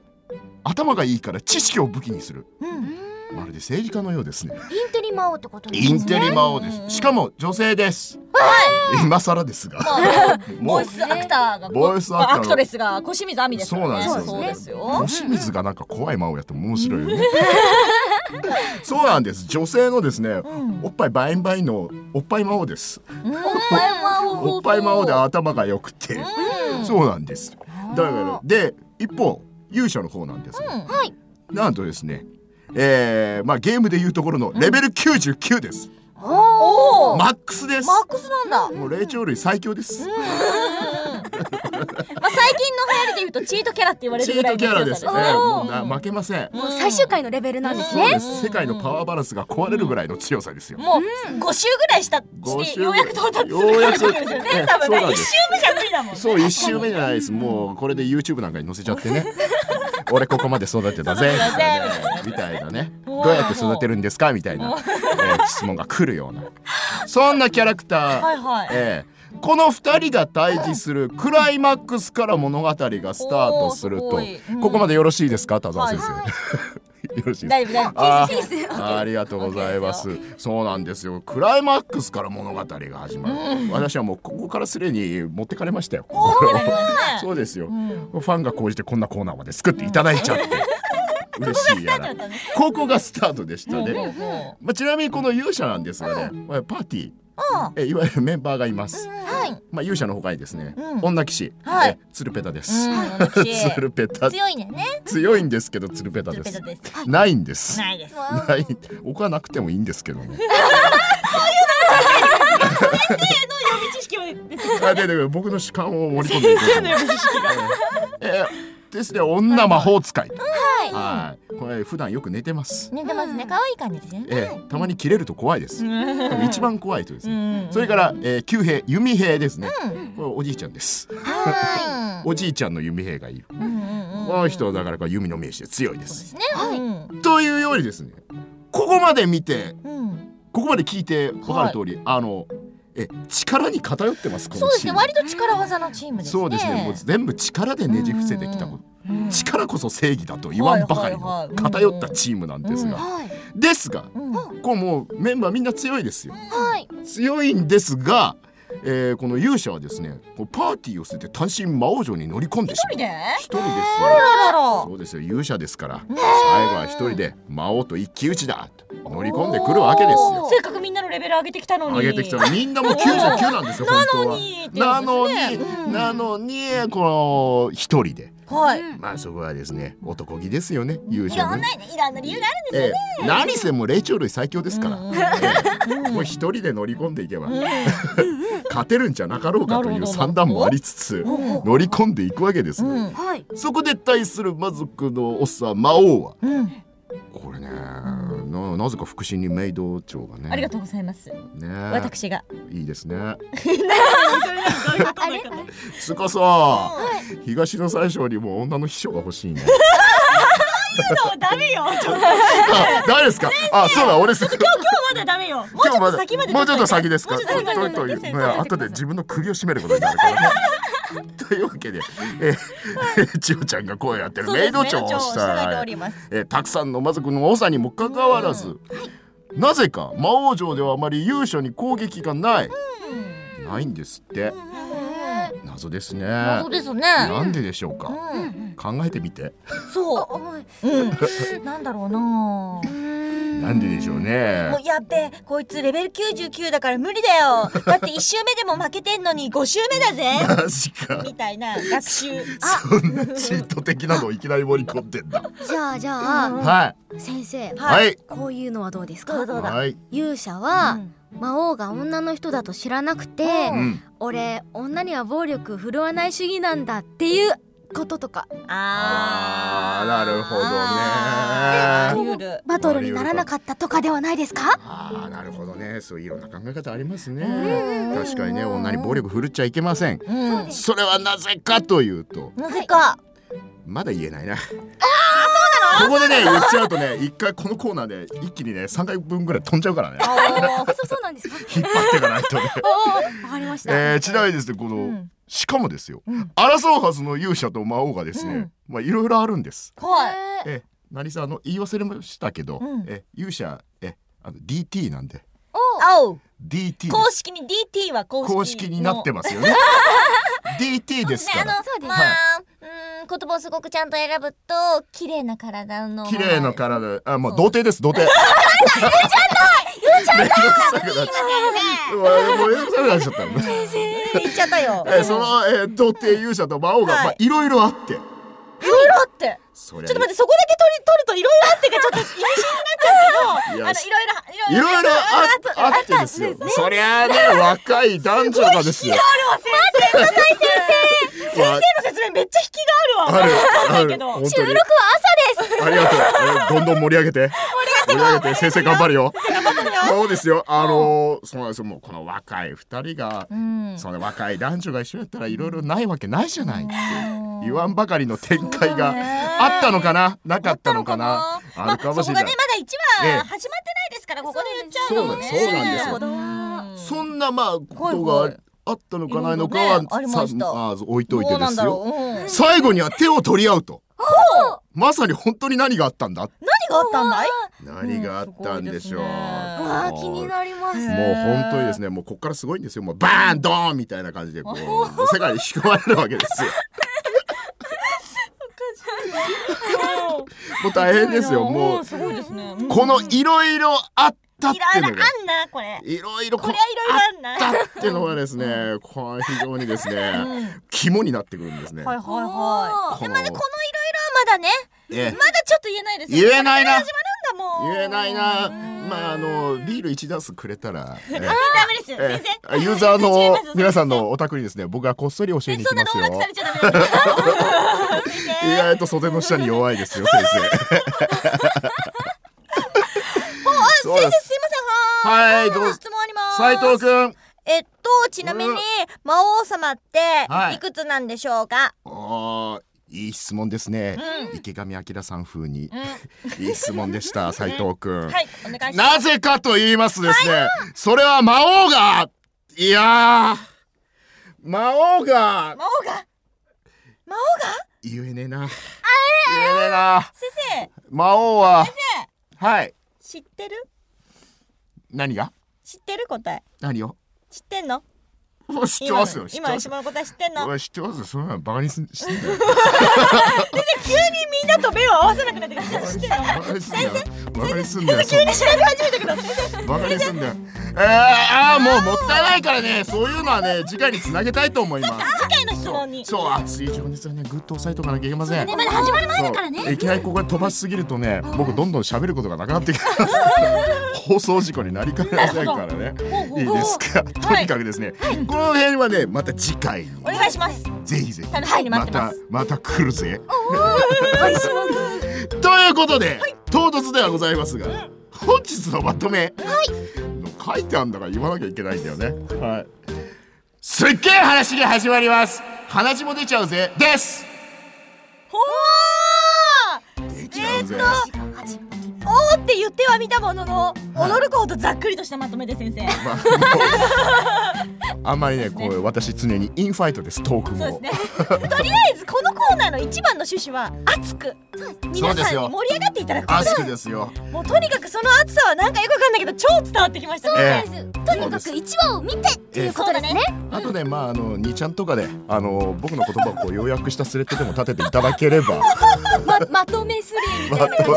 頭がいいから知識を武器にする。ううんまるで政治家のようですね。インテリ魔王ってことですインテリ魔王です。しかも女性です。今更ですが。もうボイスアクターがボイスアクターのアクトレスが小清水亜美ですそうなんですよ。小清水がなんか怖い魔王やっても面白いよね。そうなんです。女性のですね、ん。おっぱいバインバインのおっぱい魔王です。うんおっぱい魔王で頭が良くて、そうなんです。だからで一方勇者の方なんですが、はい。なんとですねえー、まあゲームでいうところのレベル99です、おおマックスです。マックスなんだ。もう霊長類最強です、まあ最近の流行りで言うとチートキャラって言われチーるぐらいトキャラです。ねもうな負けません。もう最終回のレベルなんですね。世界のパワーバランスが壊れるぐらいの強さですよ、もう5週ぐらいしたしてようやく到達するようやく感じです。よねええ多分ね1そうなんです。週目じゃ無理だもんね。そう一周目じゃないです。もうこれで YouTube なんかに載せちゃってね俺ここまで育てたぜみたいなね。どうやって育てるんですかみたいな、えー質問が来るような。そんなキャラクター、はいはい。えーこの2人が対峙するクライマックスから物語がスタートすると、うん。ここまでよろしいですか田沢先生、は よろしいですか？ありがとうございます。そうなんですよ。クライマックスから物語が始まる。私はもうここからすでに持ってかれましたよ。そうですよ。ファンが講じてこんなコーナーまで作っていただいちゃって。嬉しいやら。ここがスタートでしたね。まあちなみにこの勇者なんですがね、まあパーティー。えいわゆるメンバーがいます。まあ勇者の他にですね、女騎士、はい。えツルペタです。うん。女騎士。ツルペタ強いね。ね強いんですけどツルペタです。ないんです。ないです。ない。僕はなくてもいいんですけどね。知識を。出てあでで僕の主観を盛り込んでいこうと思いますえーですね。女魔法使い。とはい。これ普段よく寝てます。寝てますね。可愛い感じですね。えーたまに切れると怖いです。一番怖い人ですうねん。それから、えー、旧兵弓兵ですね。これおじいちゃんです。はおじいちゃんの弓兵がいる。いうんうんうん。この人だからこれ弓の名手で強いです。ね。うんというようにですねここまで見てうん。ここまで聞いて分かる通り、あのえ力に偏ってますこのそうですね割と力技のチームですね。そうですねもう全部力でねじ伏せてきたこと。うん。力こそ正義だと言わんばかりの偏ったチームなんですが、はい。ですがうん。こうもうメンバーみんな強いですよ。はい。強いんですが、えーこの勇者はですねパーティーを捨てて単身魔王城に乗り込んでしまう。一人で？一人ですよ。そうですよ。勇者ですから最後は一人で魔王と一騎打ちだと乗り込んでくるわけですよ。せっかくみんなのレベル上げてきたのに。上げてきたらみんなもう99なんですよ 本当は。なのにってやなのになのにこの一人で。はい。まあそこはですね男気ですよね勇い者の。ねろんなねいろんな理由があるんですよええ、何せも霊長類最強ですから、うん。うんええ。もう一人で乗り込んでいけば、勝てるんじゃなかろうかという算段もありつつ乗り込んでいくわけです。よ、うん。はい。そこで対する魔族のおっさん魔王はうん。これねななぜか腹心にメイド長がね。ありがとうございます。ね。私が。いいですね。それなんかどうい東の最初にも女の秘書が欲しいねダメよ。あ誰ですか？あそうだ俺す今日まだダメよ。もうちょっと先までもうちょっと先ですか？もうちょっと先までとという後で自分の首を絞めることになるからね。というわけで、えー、千代ちゃんが声をやってるメイド長をしたえーたくさんの魔族の多さにもかかわらず、なぜか魔王城ではあまり勇者に攻撃がない、ないんですって、謎ですね。そうですね。なんででしょうか、うん。考えてみて。そう。うん。なんだろうな。なんででしょうね。もうやっべこいつレベル99だから無理だよ。だって1周目でも負けてんのに5周目だぜ。マジか。みたいな学習。そんなチート的なのをいきなり盛り込んでんだ。じゃあじゃあはい。先生はい。こういうのはどうですか？どうだどうだはい。勇者は魔王が女の人だと知らなくてうん。俺女には暴力振るわない主義なんだっていうこととか。あー。なるほどね。バトルにならなかったとかではないですか？あーなるほどね。そういろんな考え方ありますね。確かにね女に暴力振るっちゃいけません。うん。それはなぜかというと。なぜかまだ言えないな。あそうなの？ここでね言っちゃうとね一回このコーナーで一気にね3回分ぐらい飛んじゃうからね。そうそうなんですか？引っ張っていかないとね。わかりました。えー、ちなみにですねこの、ん。しかもですよ、うん。争うはずの勇者と魔王がですね、うん。まあいろいろあるんです。はい。え何せあの言い忘れましたけど、うん。え勇者えあの DT なんで。おう DT です。公式に DT は公式公式になってますよね。DT ですから、そうねあのまあ、うーん言葉をすごくちゃんと選ぶと綺麗な体の綺麗な体あもう童貞です童貞言っちゃった言っちゃったもうめんどくさくなっちゃった言っちゃったよえその、えー、童貞勇者と魔王が、はいまあいろいろあっていろいろあってちょっと待ってそこだけ取り取るといろいろあってがちょっと意味深になっちゃうけどいやあのいろいろいろいろああってですよ。そりゃあね、若い男女がですよ。先生の先生先生の説明めっちゃ引きがあるわ。ある、ある。けど収録は朝です。ありがとう。えどんどん盛り上げて。盛り上げて、先生頑張るよ。そうですよ。あのー、そうなんですよ。もうこの若い二人が、うん。その若い男女が一緒やったらいろいろないわけないじゃないって。言わんばかりの展開があったのかな？なかったのかな？あるかもしれない。まだ一ええ。話始まってないですからここで言っちゃうのね。そうなんですよ。そんなまあことがあったのかないのかはねあ置いといてですよ。ろううん最後には手を取り合うと。まさに本当に何があったんだ？何があったんだい？何があったんでしょう。うんねわあ気になりますもう本当にですね、もうここからすごいんですよ。もうバーンドーンみたいな感じでこう世界に引き込まれるわけですよ。もう大変ですよ。もうんすごいですねこのいろいろあったっていろいろあいうのが。んなこれ。いろいろこりゃいろいろあんな。あったっていうのがですね、これ非常にですね、肝になってくるんですね。はいはいはい。このでまだこのいろいろはまだねええ。まだちょっと言えないですよ言えないな。これから始まるんだもん。言えないな。まああのビール一ダースくれたら、えダメですよ。え先えユーザーの皆さんのお宅にですね、僕がこっそり教えに行きますよ。生そんな老。落されちゃダメだ。先意生外と袖の下に弱いですよ、先生。先生すいません。ははい、どうぞ。質問あります。斉藤くん。えっとちなみにうん。魔王様ってはい。いくつなんでしょうか？ああ、いい質問ですね。池上彰さん風に。いい質問でした、斉藤くん。はいお願いします。なぜかと言いますですね、それは魔王が、いやー、魔王が、魔王が？魔王が？言えねえな。言えねえな。先魔王は、はい、生知ってる？何が？知ってる答え。何を？知ってんの？知ってますよ、今の今の答え知ってんの？俺知ってますよ、そんなのバカにすんしてんだよ。みんなと目を合わせなくなってきた知ってんのバカにすんだよ。バカにすんだよ。急に調べ始めたけどバカにすんだよ。えー、あーもうもったいないからね、そういうのはね、次回につなげたいと思います。次回の質問にそう、熱い情熱はね、ぐっと押さえとかなきゃいけません。まだ始まる前だからねいきなりここで飛ばしすぎるとね、僕どんどん喋ることがなくなってきます。放送事故になりかねませんからね。いいですか？とにかくですね、この辺はね、また次回にお願いしますぜひぜひ。楽しみに待ってままたすまた来るぜ。ということで、唐突ではございますが、本日のまとめ、の書いてあるんだから言わなきゃいけないんだよね。はい。すっげえ話が始まります。鼻血も出ちゃうぜ。です。ほ出ちゃうぜ。おーって言ってはみたものの驚くほどざっくりとしたまとめで先生。まあもう あんまりね、こう私常にインファイトです。トークも。そうですね。とりあえずこのコーナーの一番の趣旨は熱く皆さんに盛り上がっていただくこと。アスクですよ。もうとにかくその熱さはなんかよくわかんないけど超伝わってきましたね。ええ。とにかく一話を見てっていうことですね。あとね、まああの2ちゃんとかであの僕の言葉をこう要約したスレッドでも立てていただければ、ままとめスレみまあたいなと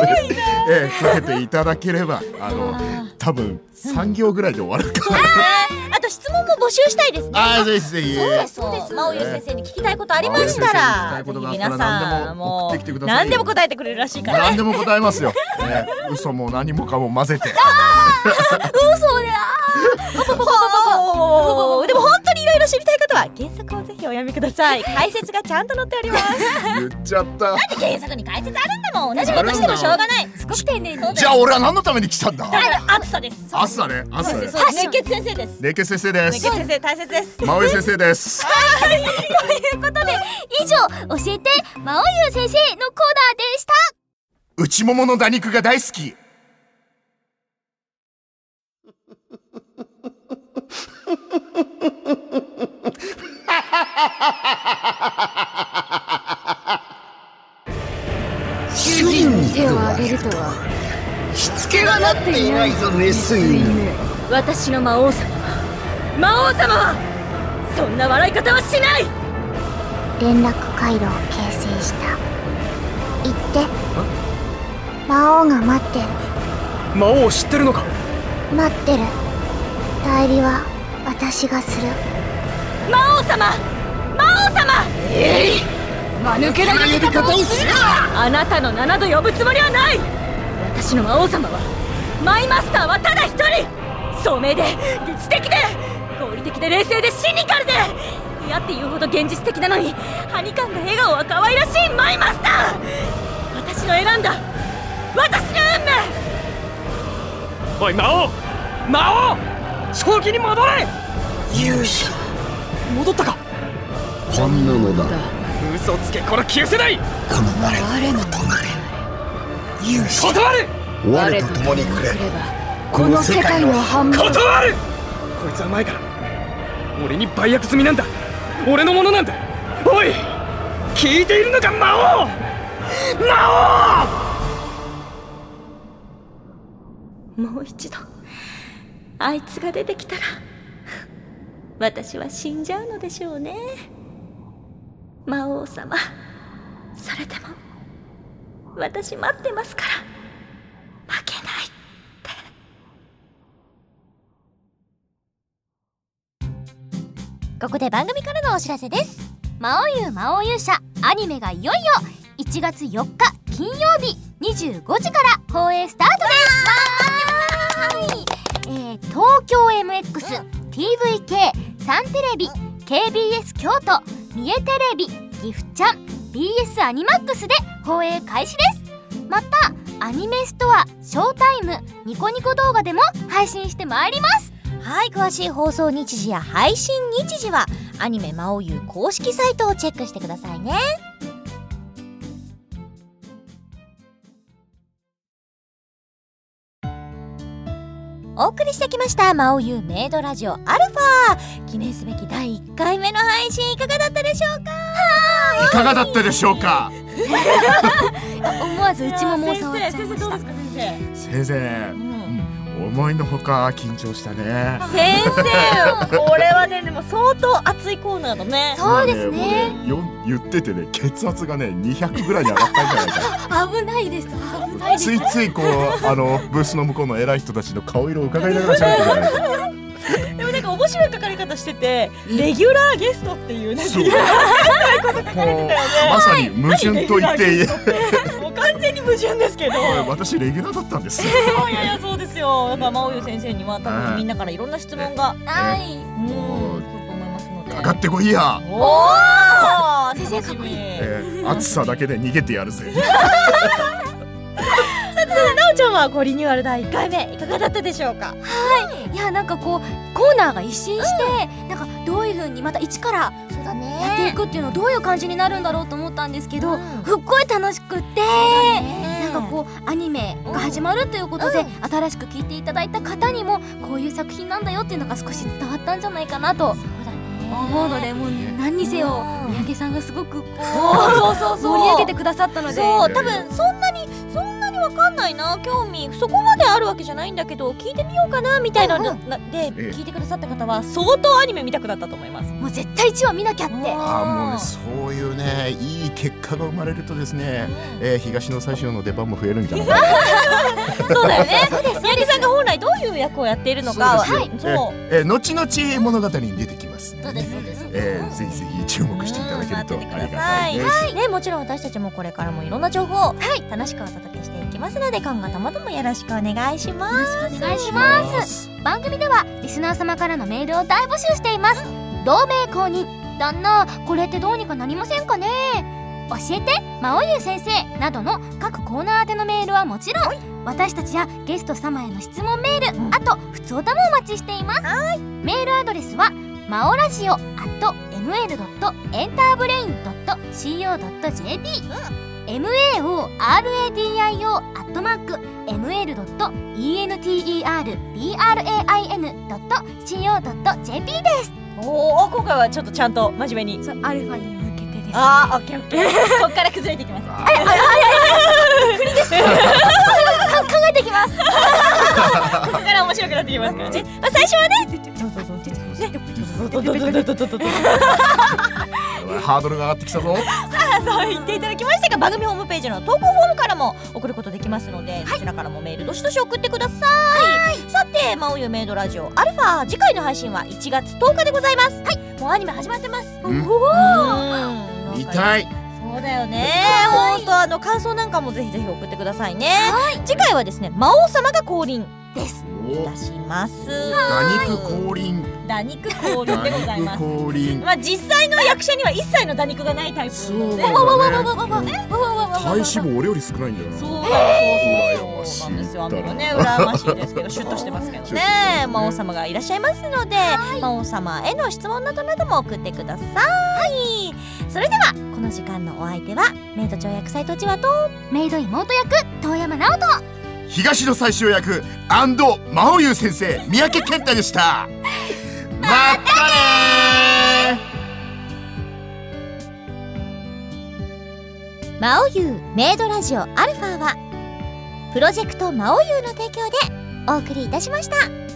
ええ立てていただければ、あの多分3行ぐらいで終わるかな。あと質問も募集したいですね。ああぜひぜひ。そうですそうです。真央優先生に聞きたいことありましたら皆さんも何でも送ってきてくださいよ。何でも答えてくれるらしいから。ね何でも答えますよ。ね、嘘も何もかも混ぜて。嘘だほー。でも本当にいろいろ知りたい方は原作をぜひお読みください。解説がちゃんと載っております。言っちゃった。原作に解説あるんだもん。同じことしてもしょうがない。すごく丁寧に。じゃあ俺は何のために来たんだ？暑さです。朝ね、朝ね。そう熱血先生です。熱血先生です。先生大切です。真上先生です。ということで以上教えて魔王優先生のコーナーでした。内ももの打肉が大好き。主人に手を挙げるとは。しつけがなっていないぞメス犬。私の魔王様。は魔王様はそんな笑い方はしない。連絡回路を形成した。行って。魔王が待ってる。魔王を知ってるのか？待ってる。代理は私がする。魔王様！魔王様！えい！間抜けなやり方をするな！あなたの7度呼ぶつもりはない！私の魔王様は？マイマスターはただ一人！聡明で理知的で的で冷静でシニカルで。嫌って言うほど現実的なのにハニカンが笑顔は可愛らしいマイマスター。私の選んだ。私の運命。おい魔王。魔王。正気に戻れ。勇者。戻ったか。本物だ。嘘つけこの旧世代。この我の友で勇者。断る。我と共にくれ。この世界の半分。断る。こいつは前から俺に売約済みなんだ。俺のものなんだ。おい聞いているのか魔王！魔王！もう一度あいつが出てきたら私は死んじゃうのでしょうね。魔王様それでも私待ってますから負けない。ここで番組からのお知らせです。魔王優魔王勇者アニメがいよいよ1月4日金曜日25時から放映スタートです。えー、東京 MX、TVK、サンテレビ KBS 京都三重テレビ岐阜ちゃん BS アニマックスで放映開始です。またアニメストアショータイムニコニコ動画でも配信してまいります。はい詳しい放送日時や配信日時はアニメ魔王優公式サイトをチェックしてくださいね。お送りしてきました魔王優メイドラジオアルファ。記念すべき第1回目の配信いかがだったでしょうか？い。かがだったでしょうか？思わず内ももを触っちゃい先生ましたどうですか先先生、うん、思いのほか緊張したね。生先生これはねでも相当熱いコーナーだね。そうですね。まあよ言っててね血圧がね200ぐらいに上がったんじゃないか危ないです。危ないです。ついついこうあのブースの向こうの偉い人たちの顔色を伺いながら喋ってたでもなんか面白い書かれ方しててレギュラーゲストっていうなんかそう。まさに矛盾と言ってに矛盾ですけど。私レギュラーだったんですいやいやそうですよ。だから真央優先生には多分みんなからいろんな質問がはい。うん。来ると思いますので。かかってこいや、おお先生かっこいい。えー、暑さだけで逃げてやるぜ なおちゃんはこうリニューアル第1回目いかがだったでしょうか？い。やなんかこうコーナーが一新して、なんかどういう風にまた一からそうだやっていくっていうのどういう感じになるんだろうと思ったんですけど、うん。すっごい楽しくって、ね。なんかこうアニメが始まるということで、新しく聞いていただいた方にもこういう作品なんだよっていうのが少し伝わったんじゃないかなと思うのでもう何にせようん。三宅さんがすごくこうそうそうそう。盛り上げてくださったので。そう多分そんなにそんなにわかんないな。興味そこまであるわけじゃないんだけど聞いてみようかなみたいなのででええ。聞いてくださった方は相当アニメ見たくなったと思います。もう絶対1話見なきゃって。あーもうねそういうねいい結果が生まれるとですね、えー、東の最初の出番も増えるんじゃないかな。そうだよね。三宅さんが本来どういう役をやっているのか。そうですよそう。えーえー後々物語に出てきます。そうですそうです。えー、ぜひぜひ注目していただけるとうんありがたいです、はい、ね、もちろん私たちもこれからもいろんな情報を、楽しくお届けしていきますので今後ともどもよろしくお願いします。お願いします。番組ではリスナー様からのメールを大募集しています。同盟公認。旦那これってどうにかなりませんかね？教えて魔王優先生などの各コーナー宛てのメールはもちろん私たちやゲスト様への質問メール、あと普通歌もお待ちしています。メールアドレスはマオラジオ at ml.enterbrain.co.jp、MAORADIO アットマーク ml.enterbrain.co.jp です。おお今回はちょっとちゃんと真面目に。そうアルファに向けてですね。あーオッケーオッケー。こっから崩れていきます。考えてきますここから面白くなってきますからね、まあ、最初はねハードルが上がってきたぞ。さあそう言っていただきましたが番組ホームページの投稿フォームからも送ることできますので、そちらからもメールどしどし送ってください、さて「まおゆメイドラジオ。アルファ次回の配信は1月10日でございます。はい。もうアニメ始まってます。うん。おお見たい。そうだよね本当あの感想なんかもぜひぜひ送ってくださいね。次回はですね魔王様が降臨です。いたします。打肉降臨打肉降臨でございます。まあ実際の役者には一切の打肉がないタイプそうだね体脂肪俺よ。り少ないんだよなそうだよ。そうなんですよ。あのね羨ましいですけどシュッとしてますけどね。魔王様がいらっしゃいますので魔王様への質問などなども送ってください。それではこの時間のお相手はメイド長役斎藤千和とメイド妹役遠山直人。東の最終役アンド真央優先生三宅健太でしたまたね魔王優メイドラジオアルファはプロジェクト魔王優の提供でお送りいたしました。